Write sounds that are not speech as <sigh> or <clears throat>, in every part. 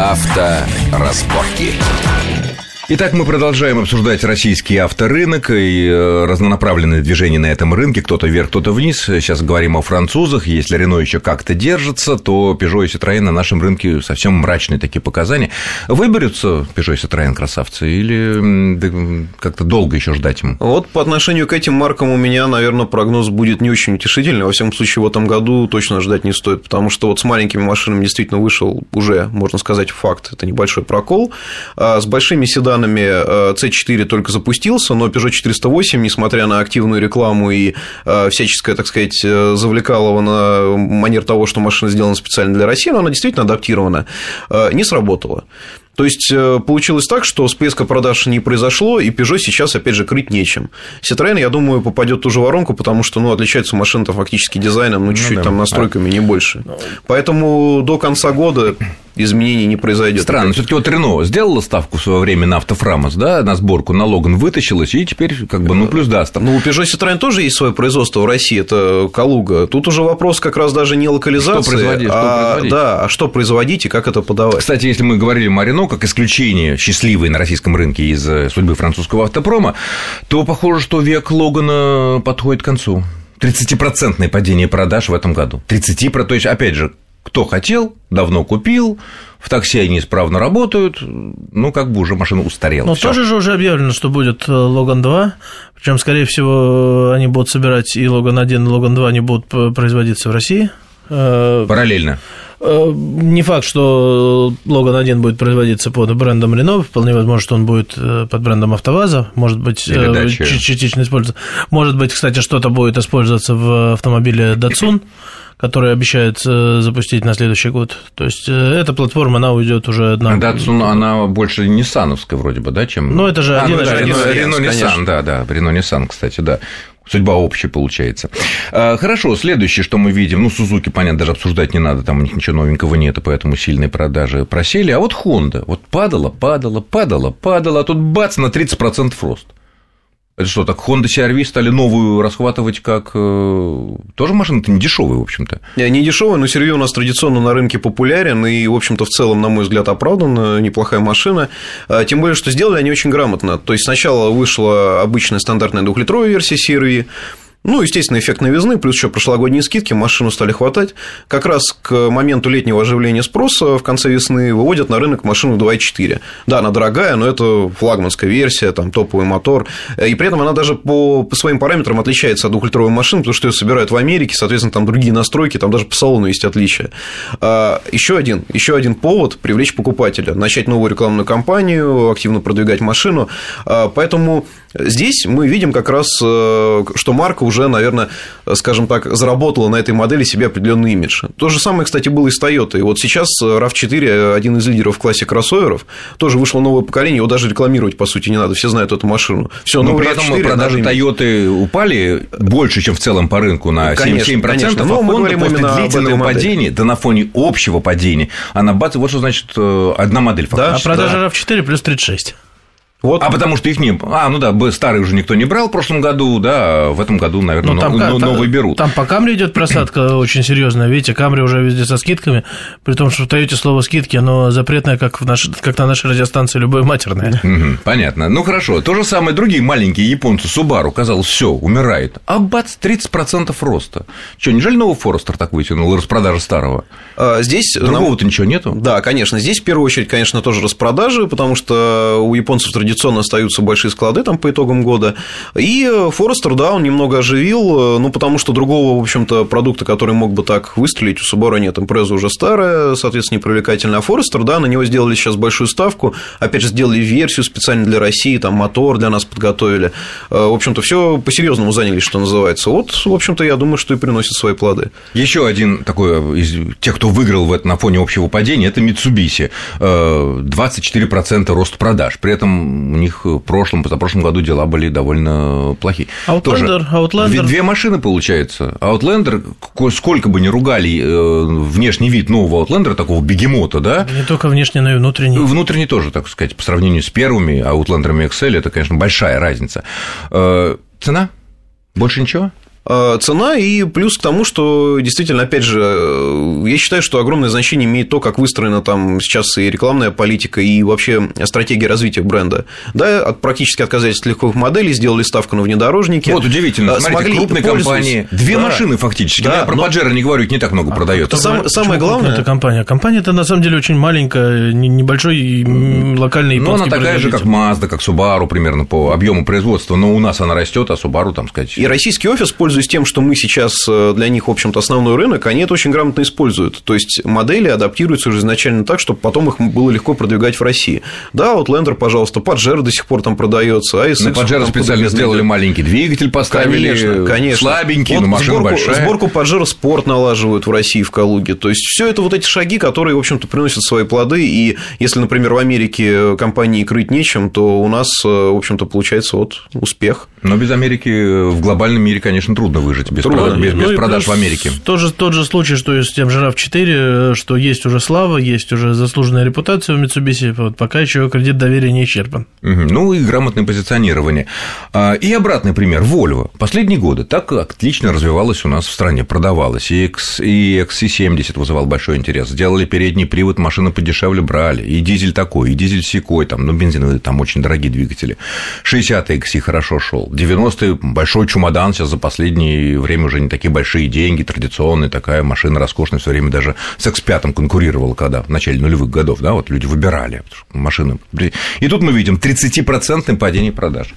Авторазборки. Итак, мы продолжаем обсуждать российский авторынок и э, разнонаправленные движения на этом рынке. Кто-то вверх, кто-то вниз. Сейчас говорим о французах. Если Рено еще как-то держится, то Peugeot и Citroёn на нашем рынке совсем мрачные такие показания. Выберутся Peugeot и Citroёn красавцы или как-то долго еще ждать им? Вот по отношению к этим маркам у меня, наверное, прогноз будет не очень утешительный. Во всяком случае, в этом году точно ждать не стоит, потому что вот с маленькими машинами действительно вышел уже, можно сказать, факт. Это небольшой прокол. А с большими седанами странами C4 э, только запустился, но Peugeot 408, несмотря на активную рекламу и э, всяческое, так сказать, э, завлекалово на манер того, что машина сделана специально для России, но она действительно адаптирована, не сработала. То есть получилось так, что всплеска продаж не произошло, и Peugeot сейчас, опять же, крыть нечем. Citroёn, я думаю, попадет в ту же воронку, потому что ну, отличается машина-то фактически дизайном, ну, чуть-чуть ну, да. там настройками, не больше. Поэтому до конца года изменений не произойдет. Странно, все-таки вот Рено сделала ставку в свое время на автофрамос, да, на сборку, на Логан вытащилась, и теперь как бы, ну, плюс даст. Ну, у Peugeot Citroёn тоже есть свое производство в России, это Калуга. Тут уже вопрос как раз даже не локализации, что производить, а, что да, а что производить и как это подавать. Кстати, если мы говорили о Рено как исключение счастливое на российском рынке из э, судьбы французского автопрома, то похоже, что век Логана подходит к концу. 30% падение продаж в этом году. 30%, то есть, опять же, кто хотел, давно купил, в такси они исправно работают, ну, как бы уже машина устарела. Но Всё. тоже же уже объявлено, что будет э, Логан 2, причем, скорее всего, они будут собирать и Логан 1, и Логан 2 они будут производиться в России. Э, Параллельно. Э, не факт, что Логан 1 будет производиться под брендом Renault, вполне возможно, что он будет под брендом АвтоВАЗа, может быть, частично использоваться. Может быть, кстати, что-то будет использоваться в автомобиле Datsun который обещают запустить на следующий год. То есть э, эта платформа, она уйдет уже одна. Datsun, она больше ниссановская вроде бы, да, чем... Ну, это же а, один ну, да, Рено Nissan, да, да, Рено Nissan, кстати, да. Судьба общая получается. А, хорошо, следующее, что мы видим, ну, Сузуки, понятно, даже обсуждать не надо, там у них ничего новенького нет, поэтому сильные продажи просели. А вот Honda, вот падала, падала, падала, падала, а тут бац, на 30% рост. Это что, так Honda CR-V стали новую расхватывать как... Э, тоже машина-то не дешевая, в общем-то. Не дешевая, но CR-V у нас традиционно на рынке популярен и, в общем-то, в целом, на мой взгляд, оправдан, неплохая машина. А, тем более, что сделали они очень грамотно. То есть, сначала вышла обычная стандартная двухлитровая версия CR-V, ну, естественно, эффект новизны, плюс еще прошлогодние скидки, машину стали хватать. Как раз к моменту летнего оживления спроса в конце весны выводят на рынок машину 2.4. Да, она дорогая, но это флагманская версия, там топовый мотор. И при этом она даже по, по своим параметрам отличается от двухлитровой машины, потому что ее собирают в Америке, соответственно, там другие настройки, там даже по салону есть отличия. А, еще один, еще один повод привлечь покупателя, начать новую рекламную кампанию, активно продвигать машину. А, поэтому Здесь мы видим как раз, э, что марка уже, наверное, скажем так, заработала на этой модели себе определенный имидж. То же самое, кстати, было и с Toyota. И вот сейчас RAV4, один из лидеров в классе кроссоверов, тоже вышло новое поколение, его даже рекламировать, по сути, не надо, все знают эту машину. Все, Но при этом RAV4, продажи Toyota упали больше, чем в целом по рынку на 7%, конечно, 7%, конечно. Но а мы говорим после длительного падения, да на фоне общего падения, она бац, вот что значит э, одна модель фактически. Да, а продажи RAV4 плюс 36. Вот. А потому что их не... А, ну да, старый уже никто не брал в прошлом году, да, в этом году, наверное, ну, там, но, там, новый берут. Там по Камри идет просадка <clears throat> очень серьезная. Видите, Камри уже везде со скидками, при том, что в Тойоте слово скидки, оно запретное, как, в наш... как на нашей радиостанции, любое матерное. <laughs> Угу, понятно. Ну хорошо. То же самое другие маленькие японцы Subaru, казалось, все умирает. А бац, 30% роста. Что, неужели новый Форестер так вытянул, распродажа старого? А, здесь... Другого-то ничего нету? Да, конечно. Здесь, в первую очередь, конечно, тоже распродажи, потому что у японцев традиционно традиционно остаются большие склады там по итогам года. И Форестер, да, он немного оживил, ну, потому что другого, в общем-то, продукта, который мог бы так выстрелить, у Subaru нет. Импреза уже старая, соответственно, непривлекательная. А Форестер, да, на него сделали сейчас большую ставку. Опять же, сделали версию специально для России, там мотор для нас подготовили. В общем-то, все по-серьезному занялись, что называется. Вот, в общем-то, я думаю, что и приносит свои плоды. Еще один такой из тех, кто выиграл в это на фоне общего падения, это Mitsubishi. 24% рост продаж. При этом у них в прошлом, позапрошлом году дела были довольно плохие. Outlander, Тоже Outlander. Две, машины, получается. Outlander, сколько бы ни ругали э, внешний вид нового Outlander, такого бегемота, да? Не только внешний, но и внутренний. Внутренний тоже, так сказать, по сравнению с первыми Outlander XL, это, конечно, большая разница. Э, цена? Больше ничего? Э, цена и плюс к тому, что действительно, опять же, э, я считаю, что огромное значение имеет то, как выстроена там сейчас и рекламная политика, и вообще стратегия развития бренда. Да, от практически отказались от легковых моделей, сделали ставку на внедорожники. Вот удивительно, смотрите, Смогли крупные компании, две да. машины фактически, да, я про но... Паджеро не говорю, не так много а продается. Сам, самое главное... Это компания. Компания это на самом деле очень маленькая, небольшой локальный Ну, она такая же, как Mazda, как Subaru примерно по объему производства, но у нас она растет, а Subaru, там сказать. И российский офис, пользуясь тем, что мы сейчас э, для них, в общем-то, основной рынок, они это очень грамотно используют. То есть модели адаптируются уже изначально так, чтобы потом их было легко продвигать в России. Да, Outlander, пожалуйста, Pajero до сих пор там продается, а На Pajero специально сделали маленький двигатель, поставили конечно, конечно. слабенький, вот но машина сборку, большая. Сборку Pajero Sport налаживают в России, в Калуге. То есть все это вот эти шаги, которые, в общем-то, приносят свои плоды. И если, например, в Америке компании крыть нечем, то у нас, э, в общем-то, получается вот успех. Но без Америки в глобальном мире, конечно, трудно выжить без, трудно. Продаж, без, без ну продаж в Америке. Тоже тот же случай, что и с тем же RAV4, что есть уже слава, есть уже заслуженная репутация в Mitsubishi, вот пока еще кредит доверия не исчерпан. Ну и грамотное позиционирование. А, и обратный пример. Volvo. Последние годы так отлично развивалась у нас в стране, продавалась. И, X, и XC70 вызывал большой интерес. Сделали передний привод, машины подешевле брали. И дизель такой, и дизель секой, там, ну, бензиновые, там очень дорогие двигатели. 60-й XC хорошо шел. 90-й большой чемодан, сейчас за последнее время уже не такие большие деньги, традиционная такая машина роскошная, все время даже с X5 конкурировала, когда в начале нулевых годов, да, вот люди выбирали машины. И тут мы видим 30% падение продаж.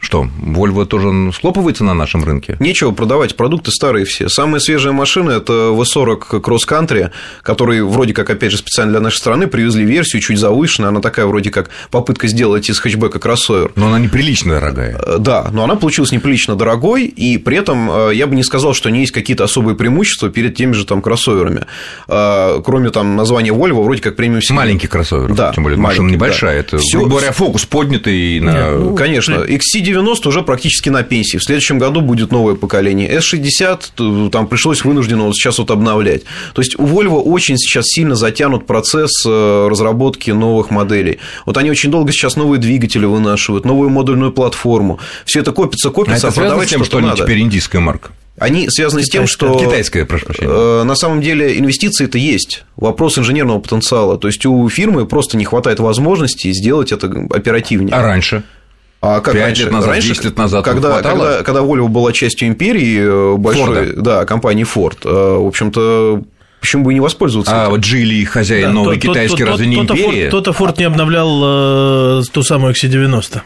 Что, Volvo тоже схлопывается на нашем рынке? Нечего продавать, продукты старые все. Самая свежая машина – это V40 Cross Country, который вроде как, опять же, специально для нашей страны привезли версию чуть завышенную, она такая вроде как попытка сделать из хэтчбека кроссовер. Но она неприлично дорогая. Э, да, но она получилась неприлично дорогой, и при этом э, я бы не сказал, что у нее есть какие-то особые преимущества перед теми же там кроссоверами. Э, кроме там названия Volvo, вроде как премиум Маленький кроссовер, да, тем более машина небольшая, да. это, Всё... говоря, фокус поднятый на… Нет, ну, конечно, XC 90 уже практически на пенсии. В следующем году будет новое поколение. S60 там пришлось вынужденно вот сейчас вот обновлять. То есть у Volvo очень сейчас сильно затянут процесс э, разработки новых моделей. Вот они очень долго сейчас новые двигатели вынашивают, новую модульную платформу. Все это копится, копится, а, это а продавать с тем, что, что они теперь индийская марка? Они связаны Китайская, с тем, что... Китайская, прошу прощения. Э, на самом деле инвестиции это есть. Вопрос инженерного потенциала. То есть у фирмы просто не хватает возможности сделать это оперативнее. А раньше? А как 5 раньше, лет назад, раньше, 10 лет назад когда, когда, когда Volvo была частью империи э, большой, Ford. да, компании Ford, э, в общем-то, Почему бы и не воспользоваться? А вот Джили, хозяин да, новый то, китайский, то, разве то, не империя? Кто-то Форд не обновлял э, ту самую XC90.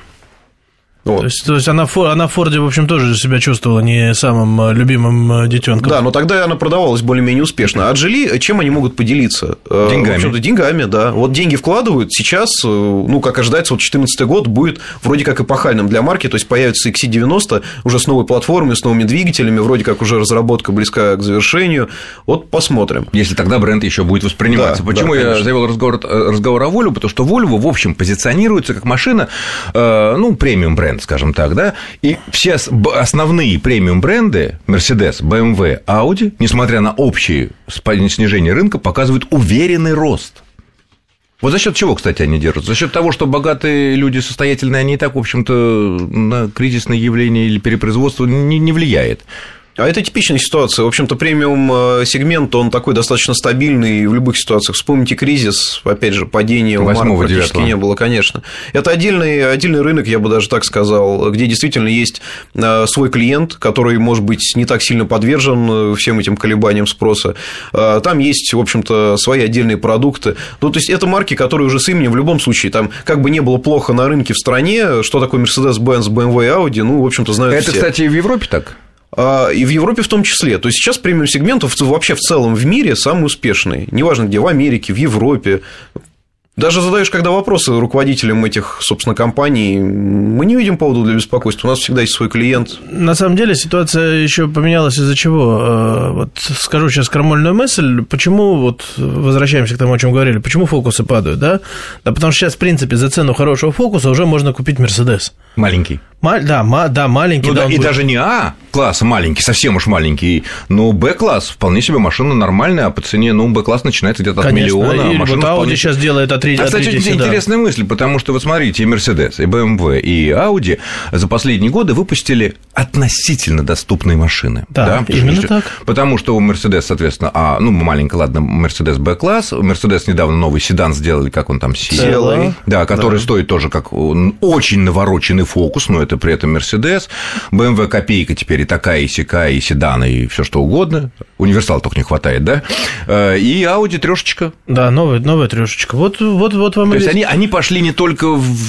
Вот. То, есть, то есть она, она в Форде, в общем, тоже себя чувствовала не самым э, любимым э, детенком. Да, но тогда она продавалась более-менее успешно. А Джили, чем они могут поделиться? Э, деньгами. В общем-то, деньгами, да. Вот деньги вкладывают. Сейчас, ну, как ожидается, вот 2014 год будет вроде как эпохальным для марки. То есть появится XC90 уже с новой платформой, с новыми двигателями. Вроде как уже разработка близка к завершению. Вот посмотрим. Если тогда бренд еще будет восприниматься. Да, Почему да, я завел разговор, разговор о Volvo? Потому что Volvo, в общем, позиционируется как машина, ну, премиум бренд бренд, скажем так, да, и все основные премиум бренды Mercedes, BMW, Audi, несмотря на общее снижение рынка, показывают уверенный рост. Вот за счет чего, кстати, они держатся? За счет того, что богатые люди состоятельные, они и так, в общем-то, на кризисное явление или перепроизводство не, не влияет. А это типичная ситуация. В общем-то, премиум-сегмент, э, он такой достаточно стабильный в любых ситуациях. Вспомните кризис, опять же, падение у марок практически 9. не было, конечно. Это отдельный, отдельный рынок, я бы даже так сказал, где действительно есть э, свой клиент, который, может быть, не так сильно подвержен э, всем этим колебаниям спроса. Там есть, в общем-то, свои отдельные продукты. Ну, то есть, это марки, которые уже с именем в любом случае, там, как бы не было плохо на рынке в стране, что такое Mercedes-Benz, BMW и Audi, ну, в общем-то, знают Это, все. кстати, в Европе так? А, и в Европе в том числе. То есть сейчас премиум сегмент вообще в целом в мире самый успешный. Неважно где, в Америке, в Европе. Даже задаешь, когда вопросы руководителям этих, собственно, компаний, мы не видим повода для беспокойства. У нас всегда есть свой клиент. На самом деле ситуация еще поменялась из-за чего? А, вот скажу сейчас крамольную мысль. Почему, вот возвращаемся к тому, о чем говорили, почему фокусы падают, да? Да потому что сейчас, в принципе, за цену хорошего фокуса уже можно купить Мерседес. Маленький. Да, да, маленький. Ну, да, да, и будет... даже не А класс маленький, совсем уж маленький, но Б-класс вполне себе машина нормальная, а по цене, ну, Б-класс начинается где-то от Конечно, миллиона. И машина вот Audi сейчас делает от 3 А, кстати, очень интересная мысль, потому что, вот смотрите, и Mercedes, и BMW, и Audi за последние годы выпустили относительно доступные машины. Да, да? именно так. Потому что у Mercedes, соответственно, а, ну, маленько, ладно, Mercedes B-класс, у Mercedes недавно новый седан сделали, как он там, CLA, да, который да. стоит тоже как очень навороченный фокус, но это при этом Mercedes, BMW копейка теперь и такая, и сякая, и седаны, и все что угодно. Универсал только не хватает, да? Э, и Audi трешечка. Да, новая, новая трешечка. Вот, вот, вот вам То есть они, они пошли не только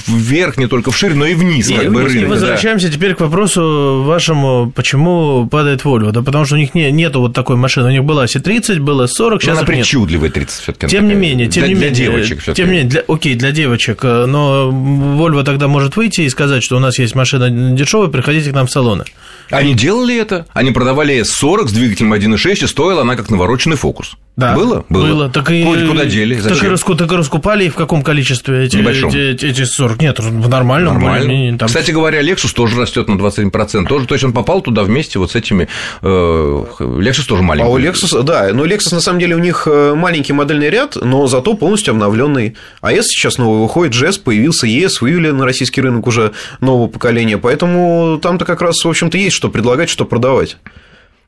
вверх, не только вширь, но и вниз, и, как бы рынок. Возвращаемся да. теперь к вопросу вашему, почему падает Volvo. Да потому что у них не, нету вот такой машины. У них была C30, было 40, сейчас она причудливая 30 все таки Тем не менее, тем для, не менее. Для девочек все Тем не менее, для, окей, для девочек. Э, но Volvo тогда может выйти и сказать, что у нас есть машина дешевая, приходите к нам в салоны. Они делали это. Они продавали S40 с двигателем 1.6, и стоила она как навороченный фокус. Да. Было? Было. Было. Так и, куда дели? Зачем? Так и, раску, так и раскупали, и в каком количестве эти, Небольшом. эти, эти 40? Нет, в нормальном. Нормально. Там... Кстати говоря, Lexus тоже растет на 21%. Тоже, то есть он попал туда вместе вот с этими. Э, Lexus тоже маленький. А у Lexus, да, но Lexus на самом деле у них э, маленький модельный ряд, но зато полностью обновленный. А S сейчас новый выходит, GS появился, ES вывели на российский рынок уже нового поколения, поэтому там-то как раз, в общем-то, есть что предлагать, что продавать.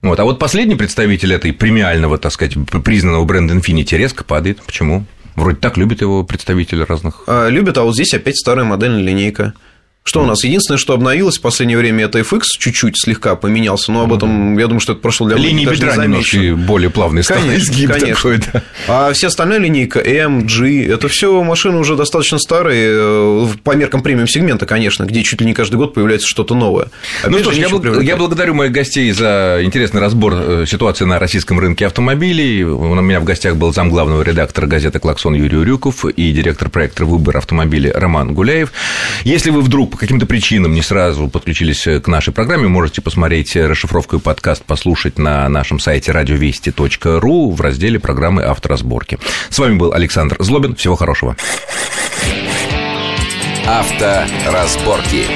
Вот. А вот последний представитель этой премиального, так сказать, признанного бренда Infiniti резко падает. Почему? Вроде так любят его представители разных. А, любят, а вот здесь опять старая модельная линейка. Что у нас? Единственное, что обновилось в последнее время, это FX чуть-чуть слегка поменялся, но об этом, я думаю, что это прошло для Линии бедра немножко более плавные стали. Конечно, конечно. Такой, да. А вся остальная линейка M, G, это все машины уже достаточно старые, э, по меркам премиум сегмента, конечно, где чуть ли не каждый год появляется что-то новое. Опять ну что ж, я, бл- я благодарю моих гостей за интересный разбор э, ситуации на российском рынке автомобилей. У меня в гостях был зам главного редактора газеты «Клаксон» Юрий Урюков и директор проекта «Выбор автомобилей» Роман Гуляев. Если вы вдруг по каким-то причинам не сразу подключились к нашей программе, можете посмотреть расшифровку и подкаст, послушать на нашем сайте радиовести.ру в разделе программы «Авторазборки». С вами был Александр Злобин. Всего хорошего. Авторазборки.